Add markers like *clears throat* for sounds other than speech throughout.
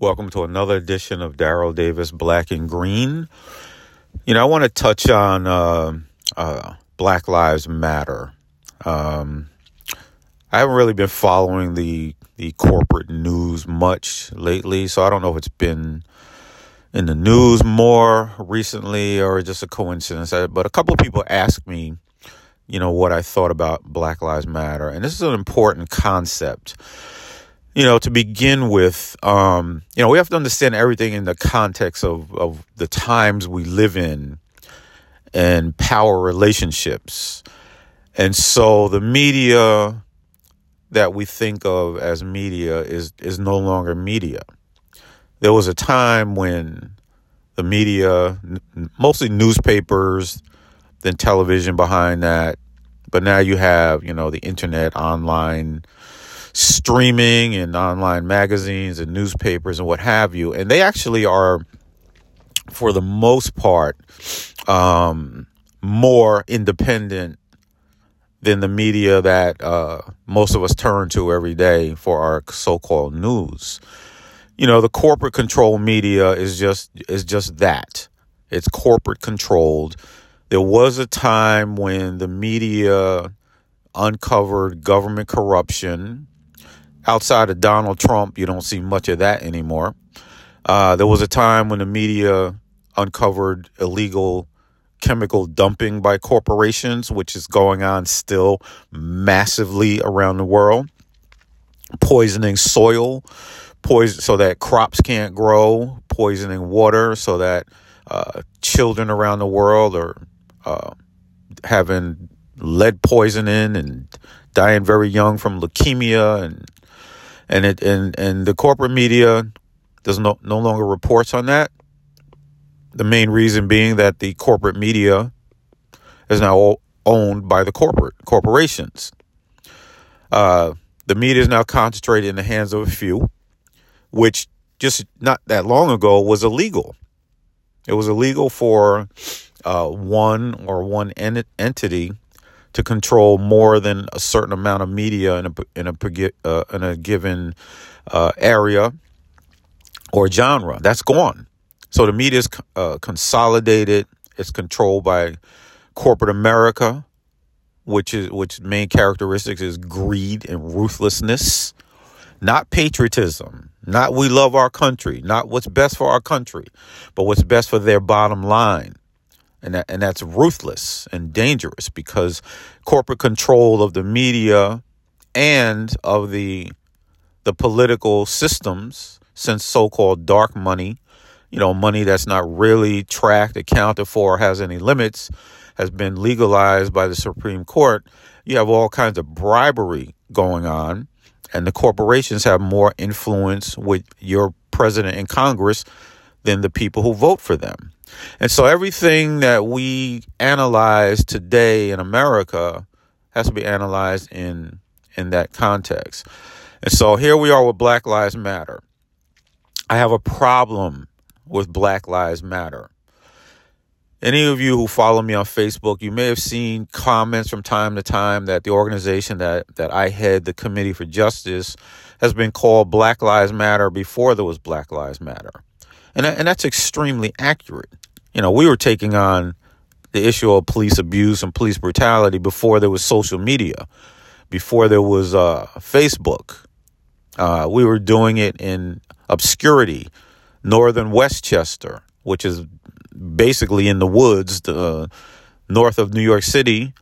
Welcome to another edition of Daryl Davis Black and Green. You know, I want to touch on uh, uh, Black Lives Matter. Um, I haven't really been following the the corporate news much lately, so I don't know if it's been in the news more recently or just a coincidence. But a couple of people asked me, you know, what I thought about Black Lives Matter, and this is an important concept you know, to begin with, um, you know, we have to understand everything in the context of, of the times we live in and power relationships. And so the media that we think of as media is, is no longer media. There was a time when the media, mostly newspapers, then television behind that, but now you have, you know, the internet, online, streaming and online magazines and newspapers and what have you. And they actually are, for the most part, um, more independent than the media that uh, most of us turn to every day for our so-called news. You know, the corporate controlled media is just is just that. It's corporate controlled. There was a time when the media uncovered government corruption outside of Donald Trump, you don't see much of that anymore. Uh, there was a time when the media uncovered illegal chemical dumping by corporations, which is going on still massively around the world, poisoning soil, poison so that crops can't grow, poisoning water so that uh, children around the world are uh, having lead poisoning and dying very young from leukemia and and it and and the corporate media does no no longer reports on that. The main reason being that the corporate media is now owned by the corporate corporations. Uh, the media is now concentrated in the hands of a few, which just not that long ago was illegal. It was illegal for uh, one or one ent- entity to control more than a certain amount of media in a in a uh, in a given uh, area or genre. That's gone. So the media is uh, consolidated. It's controlled by corporate America, which is which main characteristics is greed and ruthlessness, not patriotism, not we love our country, not what's best for our country, but what's best for their bottom line and that, and that's ruthless and dangerous because corporate control of the media and of the the political systems since so-called dark money you know money that's not really tracked accounted for has any limits has been legalized by the supreme court you have all kinds of bribery going on and the corporations have more influence with your president and congress than the people who vote for them and so everything that we analyze today in America has to be analyzed in in that context. And so here we are with Black Lives Matter. I have a problem with Black Lives Matter. Any of you who follow me on Facebook, you may have seen comments from time to time that the organization that, that I head, the Committee for Justice, has been called Black Lives Matter before there was Black Lives Matter. And, and that's extremely accurate. You know, we were taking on the issue of police abuse and police brutality before there was social media, before there was uh, Facebook. Uh, we were doing it in obscurity, northern Westchester, which is basically in the woods, uh, north of New York City.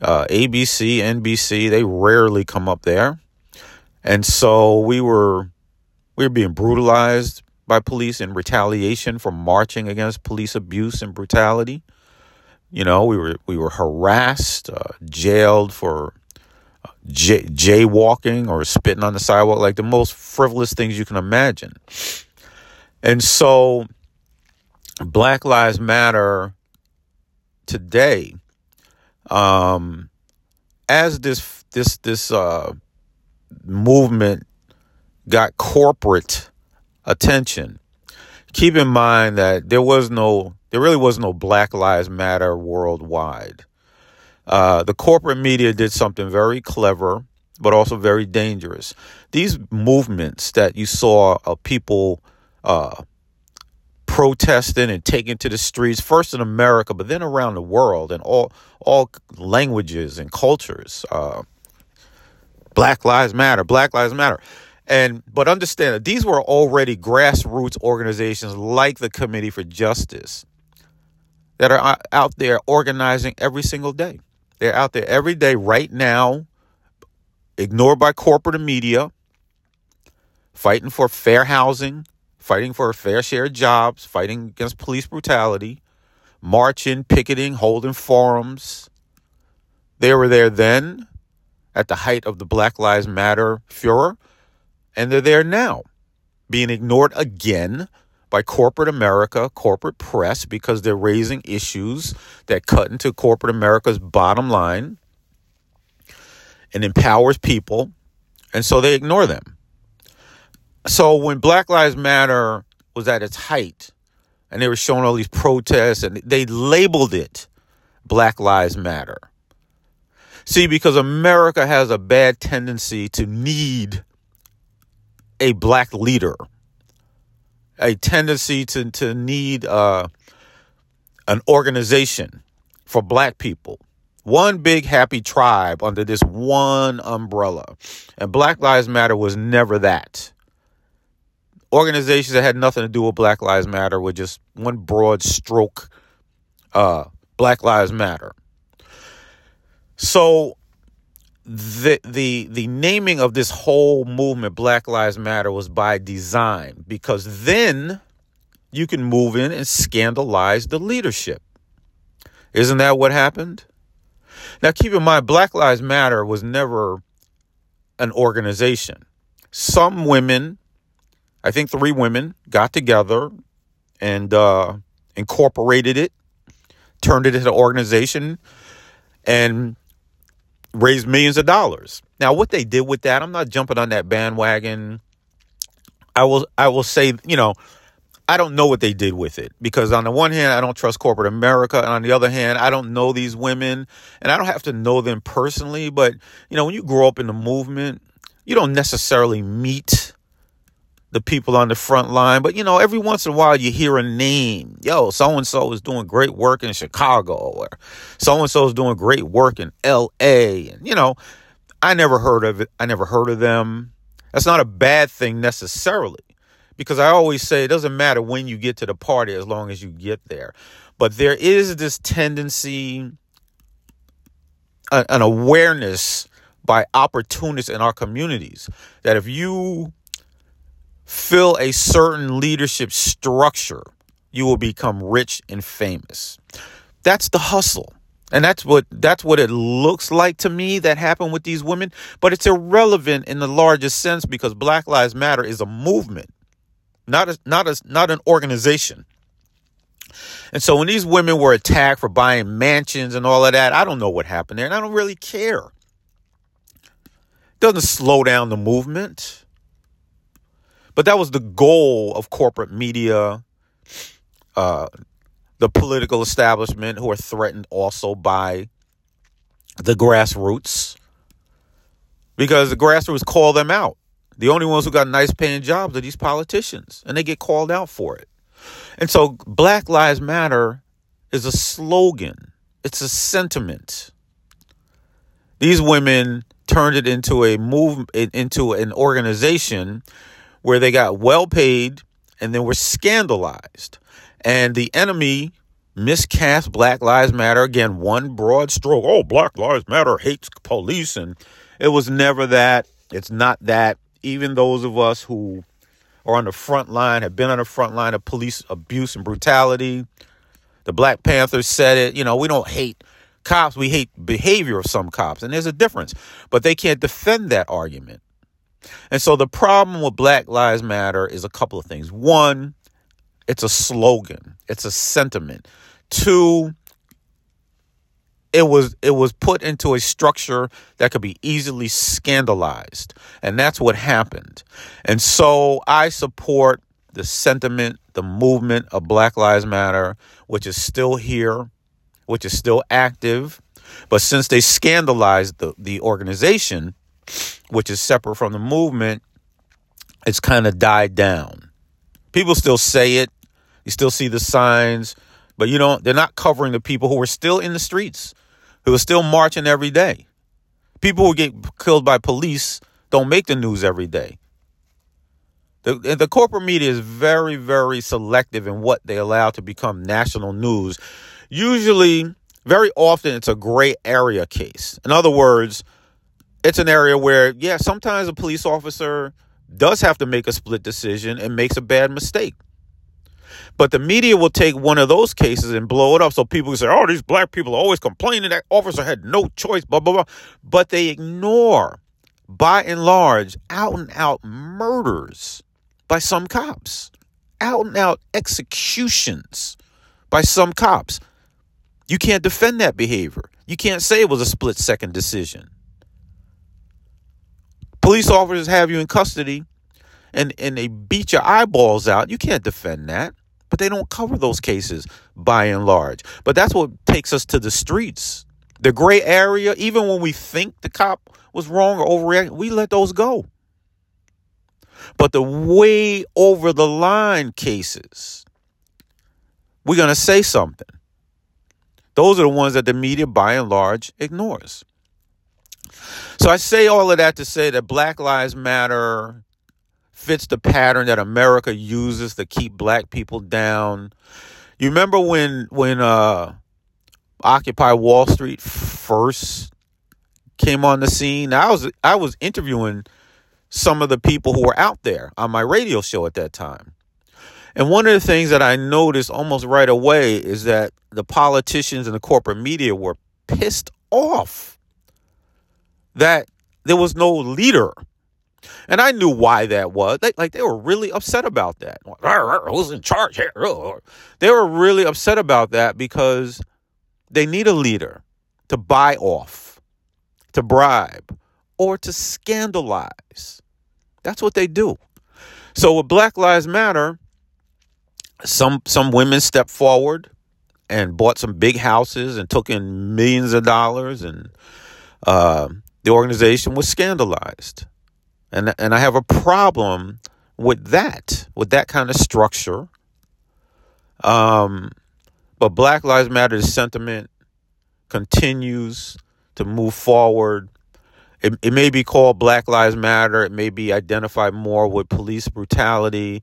Uh, ABC, NBC, they rarely come up there, and so we were we were being brutalized by police in retaliation for marching against police abuse and brutality. You know, we were we were harassed, uh, jailed for uh, j- jaywalking or spitting on the sidewalk, like the most frivolous things you can imagine. And so, Black Lives Matter today, um, as this this this uh, movement got corporate attention. Keep in mind that there was no, there really was no Black Lives Matter worldwide. Uh, the corporate media did something very clever, but also very dangerous. These movements that you saw of people uh, protesting and taking to the streets, first in America, but then around the world and all all languages and cultures. Uh, Black Lives Matter, Black Lives Matter. And but understand that these were already grassroots organizations like the Committee for Justice that are uh, out there organizing every single day. They're out there every day right now, ignored by corporate media, fighting for fair housing, fighting for a fair share of jobs, fighting against police brutality, marching, picketing, holding forums. They were there then at the height of the Black Lives Matter furor, and they're there now, being ignored again by corporate America, corporate press, because they're raising issues that cut into corporate America's bottom line and empowers people, and so they ignore them. So when Black Lives Matter was at its height and they were showing all these protests and they labeled it Black Lives Matter. See, because America has a bad tendency to need a black leader, a tendency to, to need uh, an organization for black people. One big happy tribe under this one umbrella. And Black Lives Matter was never that organizations that had nothing to do with Black Lives Matter were just one broad stroke uh, Black Lives Matter. So the the the naming of this whole movement Black Lives Matter was by design because then you can move in and scandalize the leadership. Isn't that what happened? Now keep in mind Black Lives Matter was never an organization. Some women I think three women got together and uh, incorporated it, turned it into an organization, and raised millions of dollars. Now, what they did with that, I'm not jumping on that bandwagon. I will, I will say, you know, I don't know what they did with it because on the one hand, I don't trust corporate America, and on the other hand, I don't know these women, and I don't have to know them personally. But you know, when you grow up in the movement, you don't necessarily meet the people on the front line. But you know, every once in a while you hear a name. Yo, so and so is doing great work in Chicago, or so and so is doing great work in L.A. And you know, I never heard of it. I never heard of them. That's not a bad thing necessarily, because I always say it doesn't matter when you get to the party as long as you get there. But there is this tendency, an awareness by opportunists in our communities that if you fill a certain leadership structure, you will become rich and famous. That's the hustle. And that's what that's what it looks like to me that happened with these women, but it's irrelevant in the largest sense because Black Lives Matter is a movement, not a, not a, not an organization. And so when these women were attacked for buying mansions and all of that, I don't know what happened there, and I don't really care. It doesn't slow down the movement. But that was the goal of corporate media, uh, the political establishment, who are threatened also by the grassroots, because the grassroots call them out. The only ones who got nice paying jobs are these politicians, and they get called out for it. And so, Black Lives Matter is a slogan, it's a sentiment. These women turned it into a move into an organization where they got well paid and then were scandalized. And the enemy miscast Black Lives Matter again, one broad stroke. Oh, Black Lives Matter hates police. And it was never that. It's not that. Even those of us who are on the front line, have been on the front line of police abuse and brutality. The Black Panthers said it. You know, we don't hate cops, we hate behavior of some cops. And there's a difference. But they can't defend that argument. And so the problem with Black Lives Matter is a couple of things. One, it's a slogan, it's a sentiment. Two, it was it was put into a structure that could be easily scandalized. And that's what happened. And so I support the sentiment, the movement of Black Lives Matter, which is still here, which is still active. But since they scandalized the, the organization, which is separate from the movement, it's kind of died down. People still say it. You still see the signs, but you don't they're not covering the people who are still in the streets, who are still marching every day. People who get killed by police don't make the news every day. The, the corporate media is very, very selective in what they allow to become national news. Usually, very often, it's a gray area case. In other words, it's an area where, yeah, sometimes a police officer does have to make a split decision and makes a bad mistake. But the media will take one of those cases and blow it up so people say, oh, these black people are always complaining that officer had no choice, blah, blah, blah. But they ignore, by and large, out and out murders by some cops, out and out executions by some cops. You can't defend that behavior. You can't say it was a split second decision. Police officers have you in custody and, and they beat your eyeballs out. You can't defend that. But they don't cover those cases by and large. But that's what takes us to the streets. The gray area, even when we think the cop was wrong or overreacting, we let those go. But the way over the line cases, we're going to say something. Those are the ones that the media, by and large, ignores. So I say all of that to say that Black Lives Matter fits the pattern that America uses to keep black people down. You remember when when uh, Occupy Wall Street first came on the scene? I was I was interviewing some of the people who were out there on my radio show at that time. And one of the things that I noticed almost right away is that the politicians and the corporate media were pissed off that there was no leader. And I knew why that was. They, like they were really upset about that. Who's in charge here? They were really upset about that because they need a leader to buy off, to bribe, or to scandalize. That's what they do. So with Black Lives Matter, some some women stepped forward and bought some big houses and took in millions of dollars, and uh, the organization was scandalized. And and I have a problem with that, with that kind of structure. Um, but Black Lives Matter sentiment continues to move forward it, it may be called Black Lives Matter. It may be identified more with police brutality,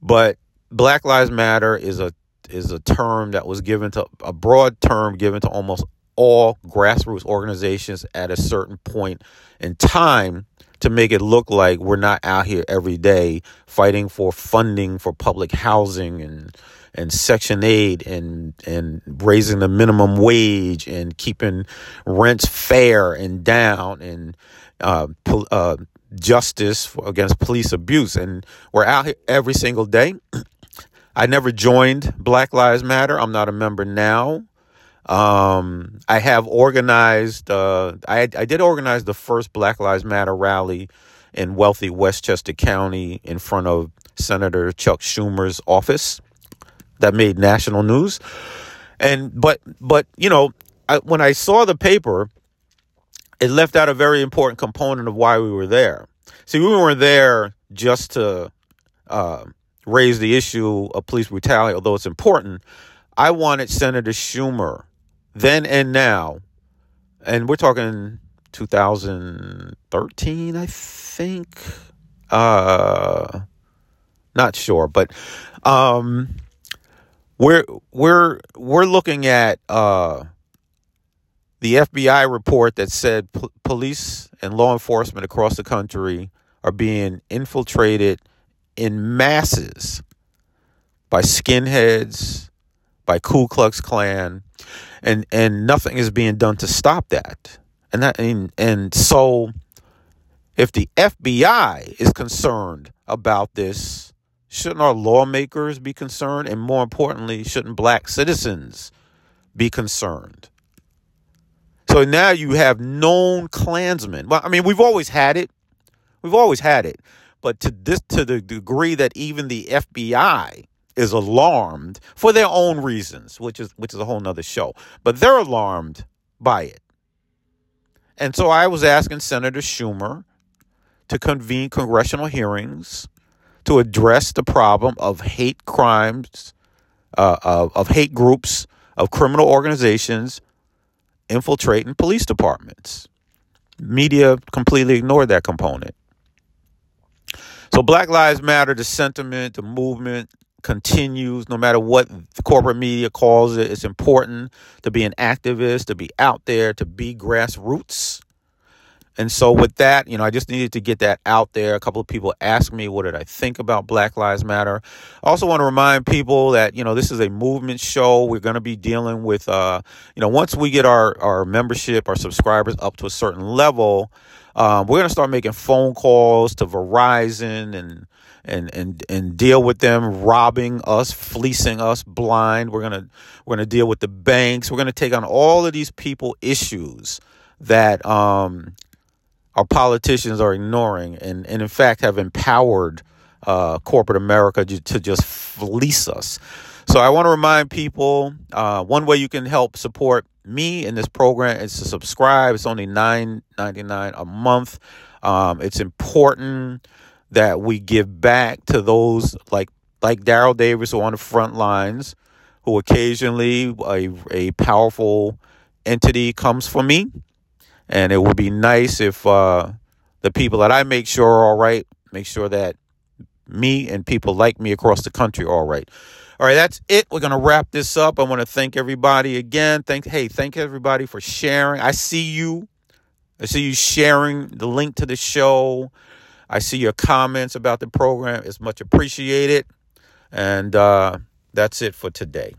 but Black Lives Matter is a is a term that was given to a broad term given to almost all grassroots organizations at a certain point in time to make it look like we're not out here every day fighting for funding for public housing and and Section 8 and, and raising the minimum wage and keeping rents fair and down and uh, uh, justice against police abuse. And we're out here every single day. *clears throat* I never joined Black Lives Matter. I'm not a member now. Um, I have organized, uh, I, I did organize the first Black Lives Matter rally in wealthy Westchester County in front of Senator Chuck Schumer's office that made national news. And but but you know, I, when I saw the paper, it left out a very important component of why we were there. See, we weren't there just to uh, raise the issue of police brutality, although it's important. I wanted Senator Schumer, then and now, and we're talking 2013, I think. Uh, not sure, but um, we're we're we're looking at uh, the FBI report that said police and law enforcement across the country are being infiltrated in masses by skinheads, by Ku Klux Klan, and and nothing is being done to stop that. And that and, and so if the FBI is concerned about this, Shouldn't our lawmakers be concerned? And more importantly, shouldn't black citizens be concerned? So now you have known Klansmen. Well, I mean, we've always had it. We've always had it. But to this to the degree that even the FBI is alarmed for their own reasons, which is which is a whole nother show. But they're alarmed by it. And so I was asking Senator Schumer to convene congressional hearings to address the problem of hate crimes, uh, of, of hate groups, of criminal organizations infiltrating police departments. Media completely ignored that component. So, Black Lives Matter, the sentiment, the movement continues no matter what the corporate media calls it. It's important to be an activist, to be out there, to be grassroots. And so, with that, you know, I just needed to get that out there. A couple of people asked me, what did I think about Black Lives Matter? I also want to remind people that, you know, this is a movement show. We're going to be dealing with, uh, you know, once we get our, our membership, our subscribers up to a certain level, um, we're going to start making phone calls to Verizon and, and, and, and deal with them robbing us, fleecing us blind. We're to, we're to deal with the banks. We're to take on all of these people issues that, um, our politicians are ignoring and, and in fact have empowered uh, corporate America to just fleece us. So I want to remind people uh, one way you can help support me in this program is to subscribe. It's only nine ninety nine a month. Um, it's important that we give back to those like like Daryl Davis who are on the front lines, who occasionally a, a powerful entity comes for me and it would be nice if uh, the people that I make sure are all right, make sure that me and people like me across the country are all right. All right, that's it. We're gonna wrap this up. I want to thank everybody again. Thank hey, thank everybody for sharing. I see you. I see you sharing the link to the show. I see your comments about the program. It's much appreciated. And uh, that's it for today.